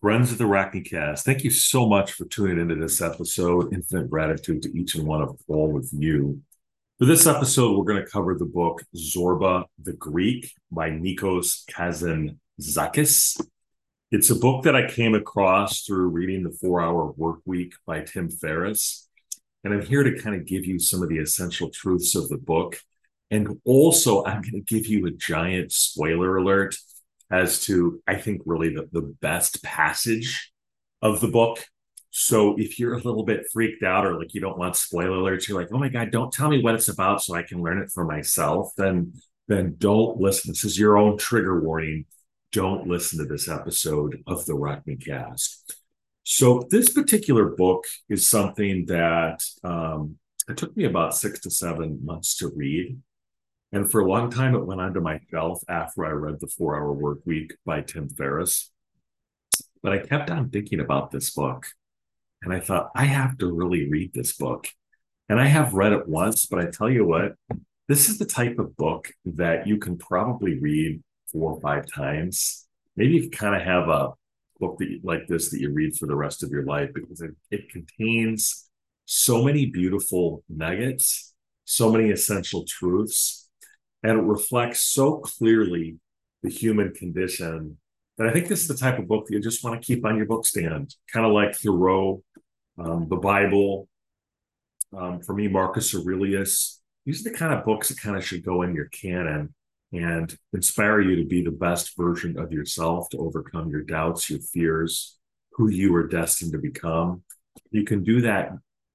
Friends of the Arachnicast, thank you so much for tuning into this episode. Infinite gratitude to each and one of all of you. For this episode, we're going to cover the book Zorba the Greek by Nikos Kazantzakis. It's a book that I came across through reading The Four Hour Work Week by Tim Ferriss. And I'm here to kind of give you some of the essential truths of the book. And also, I'm going to give you a giant spoiler alert as to, I think, really the, the best passage of the book. So if you're a little bit freaked out or like you don't want spoiler alerts, you're like, oh my God, don't tell me what it's about so I can learn it for myself, then then don't listen. This is your own trigger warning. Don't listen to this episode of the Rock Me Cast. So this particular book is something that um, it took me about six to seven months to read. And for a long time, it went onto my shelf after I read The Four Hour Work Week by Tim Ferriss. But I kept on thinking about this book. And I thought, I have to really read this book. And I have read it once, but I tell you what, this is the type of book that you can probably read four or five times. Maybe you kind of have a book that you, like this that you read for the rest of your life because it, it contains so many beautiful nuggets, so many essential truths and it reflects so clearly the human condition that I think this is the type of book that you just want to keep on your book stand, kind of like Thoreau, um, the Bible. Um, for me, Marcus Aurelius. These are the kind of books that kind of should go in your canon and inspire you to be the best version of yourself, to overcome your doubts, your fears, who you are destined to become. You can do that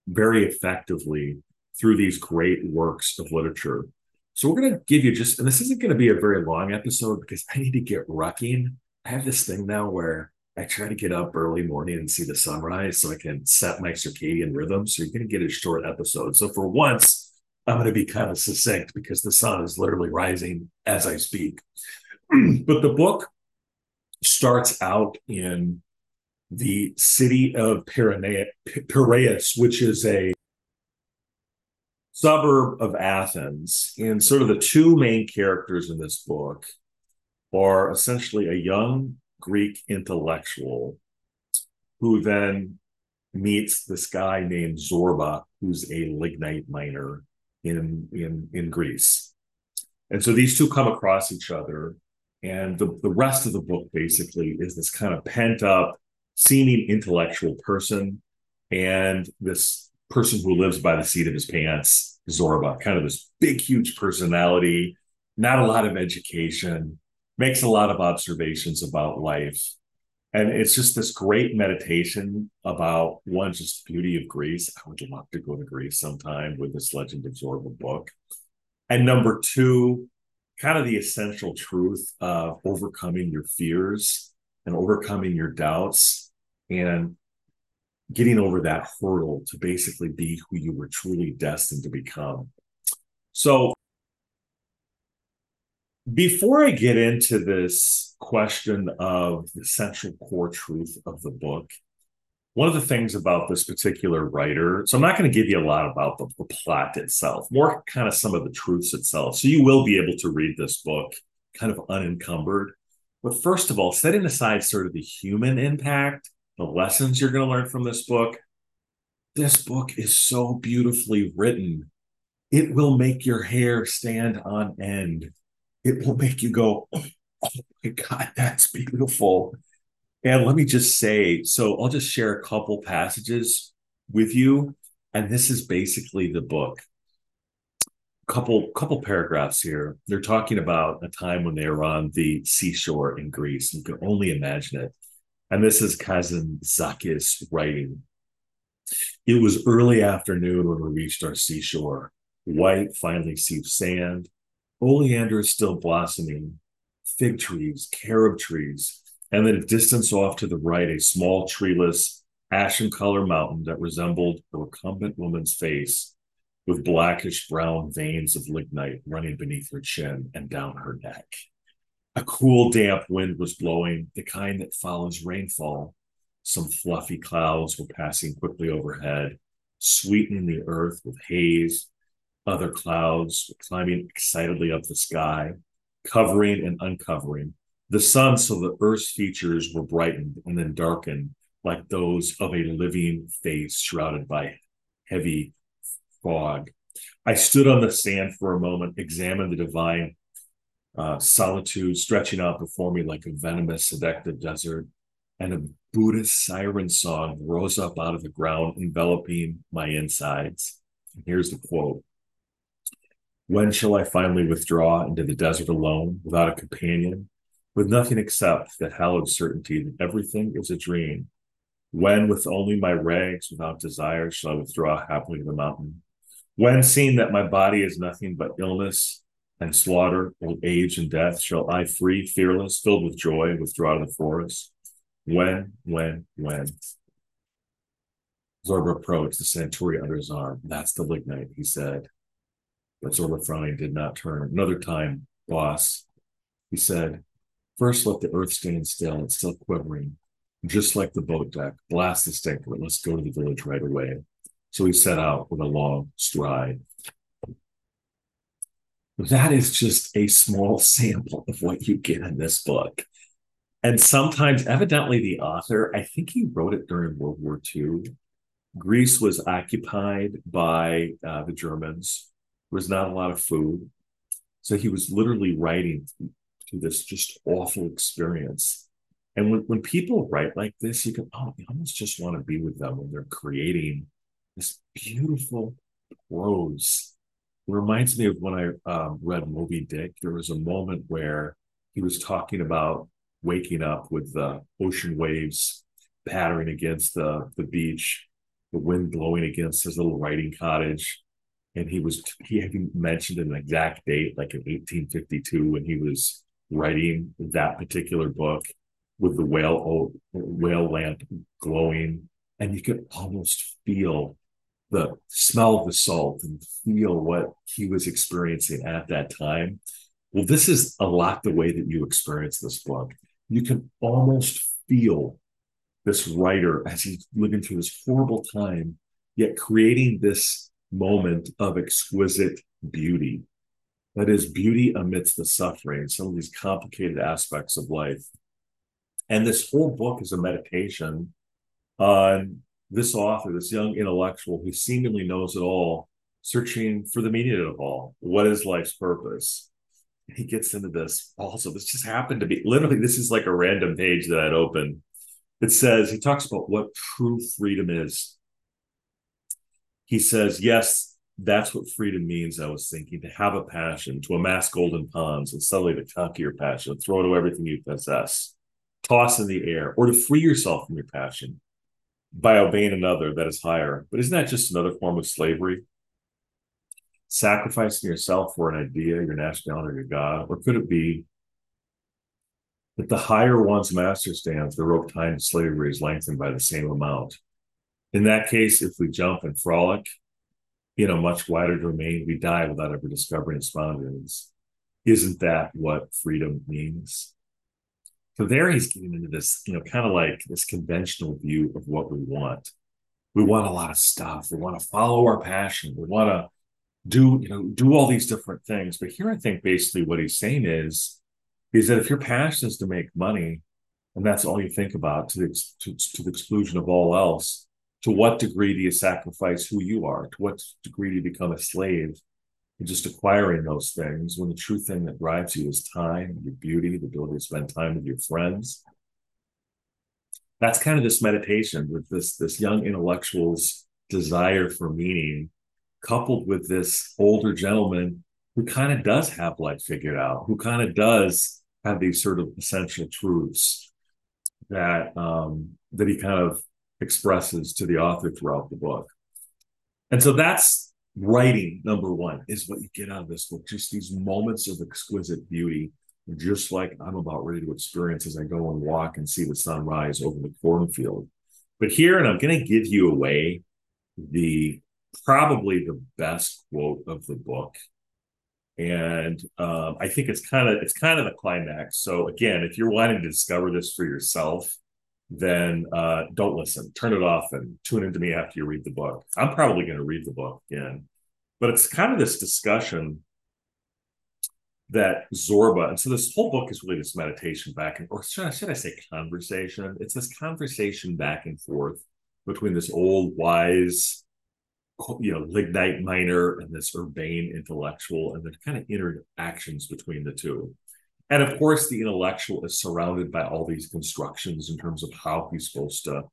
very effectively through these great works of literature. So we're going to give you just, and this isn't going to be a very long episode because I need to get rucking. I have this thing now where I try to get up early morning and see the sunrise so I can set my circadian rhythm. So you're going to get a short episode. So for once, I'm going to be kind of succinct because the sun is literally rising as I speak. but the book starts out in the city of Piraeus, which is a suburb of Athens. And sort of the two main characters in this book are essentially a young Greek intellectual who then meets this guy named Zorba, who's a lignite miner in, in, in Greece. And so these two come across each other. And the, the rest of the book basically is this kind of pent up, seeming intellectual person and this person who lives by the seat of his pants, Zorba, kind of this big, huge personality, not a lot of education, makes a lot of observations about life. And it's just this great meditation about one, just beauty of Greece. I would love to go to Greece sometime with this Legend of Zorba book. And number two, kind of the essential truth of overcoming your fears and overcoming your doubts and getting over that hurdle to basically be who you were truly destined to become. So, before I get into this question of the central core truth of the book, one of the things about this particular writer, so I'm not going to give you a lot about the, the plot itself, more kind of some of the truths itself. So you will be able to read this book kind of unencumbered. But first of all, setting aside sort of the human impact the lessons you're going to learn from this book. This book is so beautifully written. It will make your hair stand on end. It will make you go, oh, my God, that's beautiful. And let me just say so I'll just share a couple passages with you. And this is basically the book. Couple couple paragraphs here. They're talking about a time when they were on the seashore in Greece. You can only imagine it and this is Kazantzakis writing. It was early afternoon when we reached our seashore. White, finely seeped sand. Oleander still blossoming. Fig trees, carob trees, and then a distance off to the right, a small treeless, ashen color mountain that resembled a recumbent woman's face with blackish brown veins of lignite running beneath her chin and down her neck. A cool, damp wind was blowing, the kind that follows rainfall. Some fluffy clouds were passing quickly overhead, sweetening the earth with haze. Other clouds were climbing excitedly up the sky, covering and uncovering the sun, so the earth's features were brightened and then darkened like those of a living face shrouded by heavy fog. I stood on the sand for a moment, examined the divine uh, solitude stretching out before me like a venomous, seductive desert, and a Buddhist siren song rose up out of the ground, enveloping my insides. And here's the quote When shall I finally withdraw into the desert alone, without a companion, with nothing except the hallowed certainty that everything is a dream? When, with only my rags, without desire, shall I withdraw happily to the mountain? When, seeing that my body is nothing but illness and slaughter, old age and death, shall I, free, fearless, filled with joy, withdraw to the forest? When, when, when? Zorba approached the centurion under his arm. That's the lignite, he said. But Zorba frowning did not turn. Another time, boss, he said, First let the earth stand still. It's still quivering just like the boat deck, blast the stick, but let's go to the village right away. So he set out with a long stride. That is just a small sample of what you get in this book. And sometimes, evidently, the author, I think he wrote it during World War II. Greece was occupied by uh, the Germans. There was not a lot of food. So he was literally writing to this just awful experience and when, when people write like this, you can oh, you almost just want to be with them when they're creating this beautiful prose. Reminds me of when I um, read Moby Dick. There was a moment where he was talking about waking up with the ocean waves pattering against the, the beach, the wind blowing against his little writing cottage. And he was he had mentioned an exact date, like in 1852, when he was writing that particular book with the whale whale lamp glowing, and you could almost feel the smell of the salt and feel what he was experiencing at that time. Well, this is a lot the way that you experience this book. You can almost feel this writer as he's living through this horrible time, yet creating this moment of exquisite beauty. That is beauty amidst the suffering, some of these complicated aspects of life. And this whole book is a meditation on this author, this young intellectual who seemingly knows it all, searching for the meaning of all. What is life's purpose? He gets into this also. This just happened to be literally, this is like a random page that I'd open. It says, he talks about what true freedom is. He says, Yes, that's what freedom means. I was thinking to have a passion, to amass golden ponds, and suddenly to conquer your passion, throw away everything you possess toss in the air, or to free yourself from your passion by obeying another that is higher. But isn't that just another form of slavery? Sacrificing yourself for an idea, your nationality, or your God? Or could it be that the higher one's master stands, the rope time to slavery is lengthened by the same amount? In that case, if we jump and frolic in a much wider domain, we die without ever discovering its boundaries. Isn't that what freedom means? So there he's getting into this, you know, kind of like this conventional view of what we want. We want a lot of stuff. We want to follow our passion. We want to do, you know, do all these different things. But here I think basically what he's saying is, is that if your passion is to make money, and that's all you think about to the, to, to the exclusion of all else, to what degree do you sacrifice who you are? To what degree do you become a slave and just acquiring those things when the true thing that drives you is time, your beauty, the ability to spend time with your friends. That's kind of this meditation with this, this young intellectual's desire for meaning, coupled with this older gentleman who kind of does have life figured out, who kind of does have these sort of essential truths that um, that he kind of expresses to the author throughout the book. And so that's writing number one is what you get out of this book. Just these moments of exquisite beauty just like i'm about ready to experience as i go and walk and see the sun rise over the cornfield. But here and i'm going to give you away the probably the best quote of the book. And um, i think it's kind of it's kind of the climax. So again if you're wanting to discover this for yourself then uh, don't listen. Turn it off and tune into me after you read the book. I'm probably going to read the book again, but it's kind of this discussion that Zorba, and so this whole book is really this meditation back and, or should I, should I say conversation? It's this conversation back and forth between this old wise, you know, lignite miner and this urbane intellectual, and the kind of interactions between the two. And of course, the intellectual is surrounded by all these constructions in terms of how he's supposed to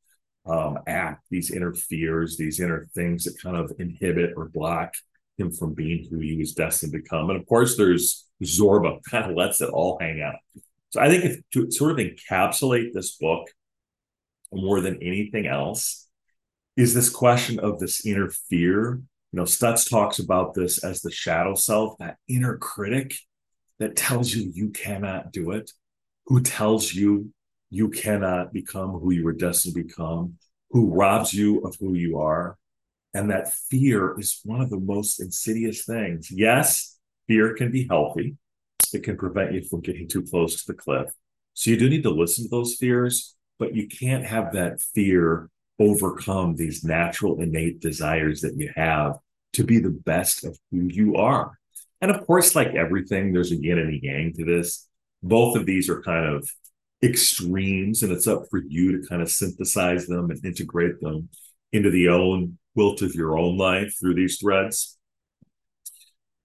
um, act, these inner fears, these inner things that kind of inhibit or block him from being who he was destined to become. And of course, there's Zorba, kind of lets it all hang out. So I think if to sort of encapsulate this book more than anything else is this question of this inner fear. You know, Stutz talks about this as the shadow self, that inner critic that tells you you cannot do it, who tells you you cannot become who you were destined to become, who robs you of who you are. And that fear is one of the most insidious things. Yes, fear can be healthy, it can prevent you from getting too close to the cliff. So you do need to listen to those fears, but you can't have that fear overcome these natural innate desires that you have to be the best of who you are. And of course, like everything, there's a yin and a yang to this. Both of these are kind of extremes, and it's up for you to kind of synthesize them and integrate them into the own quilt of your own life through these threads.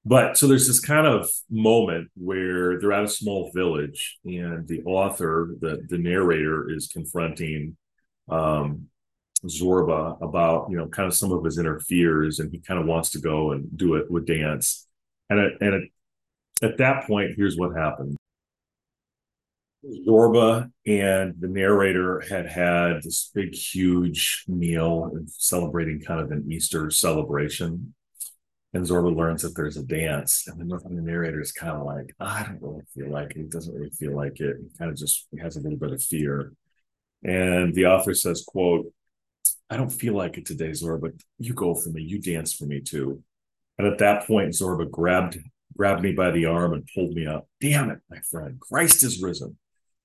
But so there's this kind of moment where they're at a small village, and the author, the the narrator, is confronting um, Zorba about you know kind of some of his inner fears, and he kind of wants to go and do it with dance. And and at that point, here's what happened. Zorba and the narrator had had this big, huge meal celebrating kind of an Easter celebration. And Zorba learns that there's a dance, and the, the narrator is kind of like, I don't really feel like it. He doesn't really feel like it. He kind of just has a little bit of fear. And the author says, quote, I don't feel like it today, Zorba. but You go for me. You dance for me too. And at that point, Zorba grabbed grabbed me by the arm and pulled me up. Damn it, my friend. Christ is risen.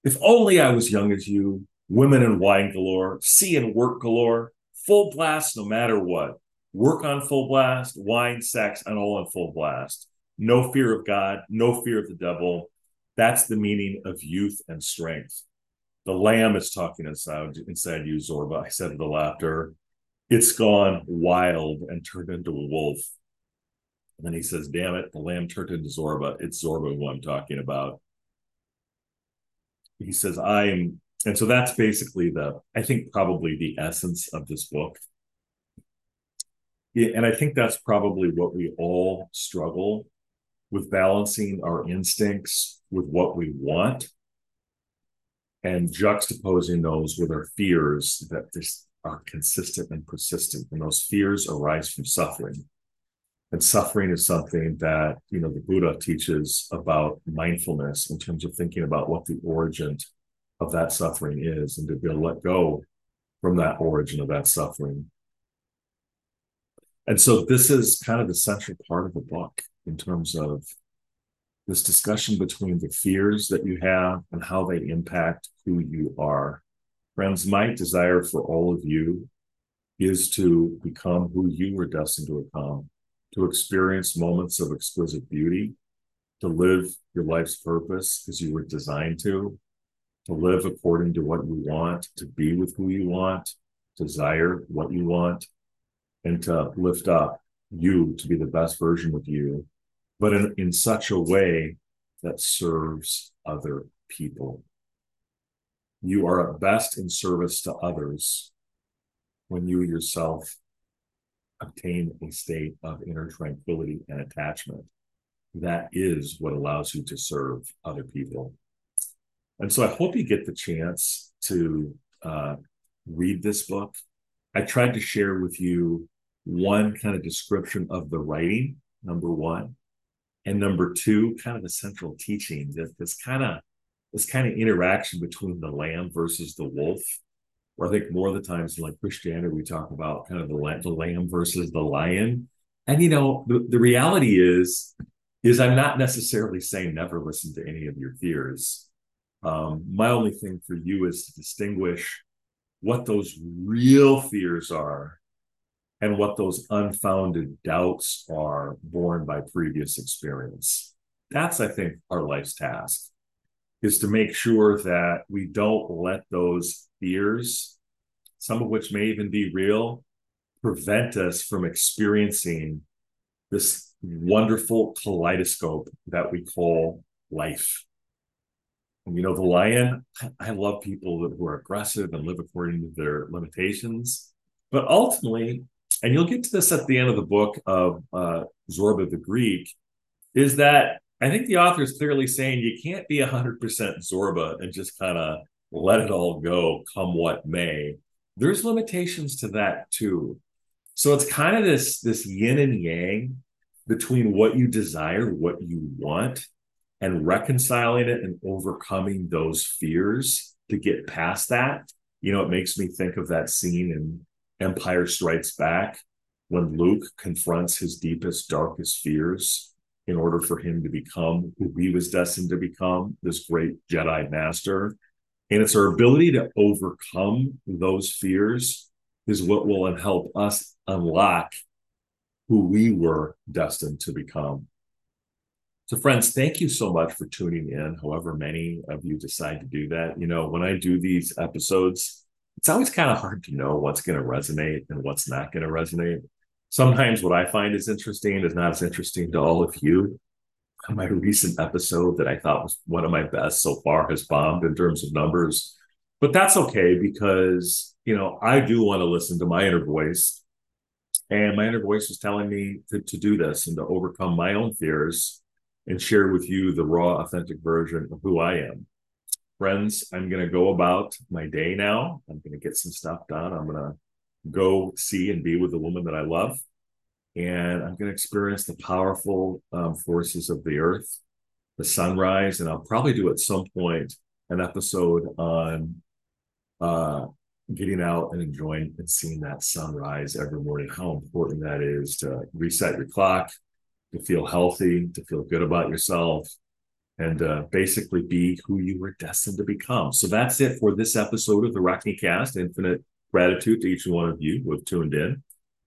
If only I was young as you, women and wine galore, sea and work galore, full blast no matter what. Work on full blast, wine, sex, and all on full blast. No fear of God, no fear of the devil. That's the meaning of youth and strength. The lamb is talking inside, inside you, Zorba. I said with the laughter. It's gone wild and turned into a wolf. And then he says, Damn it, the lamb turned into Zorba. It's Zorba who I'm talking about. He says i am and so that's basically the i think probably the essence of this book. Yeah, and i think that's probably what we all struggle with balancing our instincts with what we want and juxtaposing those with our fears that are consistent and persistent. And those fears arise from suffering and suffering is something that you know the buddha teaches about mindfulness in terms of thinking about what the origin of that suffering is and to be able to let go from that origin of that suffering. And so this is kind of the central part of the book in terms of this discussion between the fears that you have and how they impact who you are. Friends my desire for all of you is to become who you were destined to become to experience moments of exquisite beauty, to live your life's purpose as you were designed to, to live according to what you want, to be with who you want, desire what you want, and to lift up you to be the best version of you, but in, in such a way that serves other people. You are at best in service to others when you yourself obtain a state of inner tranquility and attachment. That is what allows you to serve other people. And so I hope you get the chance to uh, read this book. I tried to share with you one kind of description of the writing, number one, and number two, kind of the central teaching that this kind of this kind of interaction between the lamb versus the wolf or I think more of the times in like Christianity, we talk about kind of the, lamb, the lamb versus the lion. And you know, the, the reality is, is I'm not necessarily saying never listen to any of your fears. Um, my only thing for you is to distinguish what those real fears are and what those unfounded doubts are born by previous experience. that's, I think, our life's task is to make sure that we don't let those fears, some of which may even be real, prevent us from experiencing this wonderful kaleidoscope that we call life. And you know, the lion, I love people who are aggressive and live according to their limitations. But ultimately, and you'll get to this at the end of the book of uh, Zorba the Greek, is that I think the author is clearly saying you can't be 100% Zorba and just kind of let it all go, come what may. There's limitations to that too. So it's kind of this this yin and yang between what you desire, what you want, and reconciling it and overcoming those fears to get past that. You know, it makes me think of that scene in Empire Strikes Back when Luke confronts his deepest, darkest fears in order for him to become who he was destined to become, this great Jedi Master. And it's our ability to overcome those fears is what will help us unlock who we were destined to become. So, friends, thank you so much for tuning in, however many of you decide to do that. You know, when I do these episodes, it's always kind of hard to know what's going to resonate and what's not going to resonate. Sometimes what I find is interesting is not as interesting to all of you. My recent episode that I thought was one of my best so far has bombed in terms of numbers, but that's okay because, you know, I do want to listen to my inner voice and my inner voice is telling me to, to do this and to overcome my own fears and share with you the raw, authentic version of who I am. Friends, I'm going to go about my day now. I'm going to get some stuff done. I'm going to go see and be with the woman that I love. And I'm going to experience the powerful um, forces of the earth, the sunrise. And I'll probably do at some point an episode on uh, getting out and enjoying and seeing that sunrise every morning, how important that is to reset your clock, to feel healthy, to feel good about yourself, and uh, basically be who you were destined to become. So that's it for this episode of the Rockney Cast. Infinite gratitude to each one of you who have tuned in.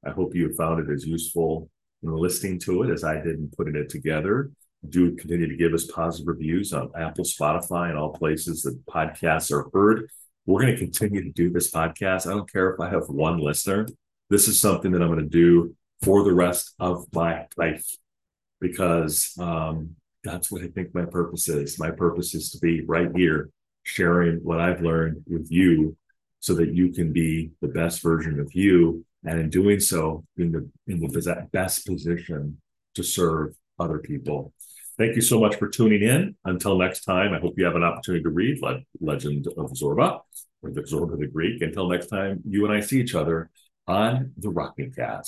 I hope you found it as useful in listening to it as I did in putting it together. Do continue to give us positive reviews on Apple, Spotify, and all places that podcasts are heard we're going to continue to do this podcast. I don't care if I have one listener. This is something that I'm going to do for the rest of my life because um, that's what I think my purpose is. My purpose is to be right here sharing what I've learned with you so that you can be the best version of you. And in doing so, in the in the best position to serve other people. Thank you so much for tuning in. Until next time, I hope you have an opportunity to read Le- Legend of Zorba or the Zorba the Greek. Until next time, you and I see each other on the Rockney Cast.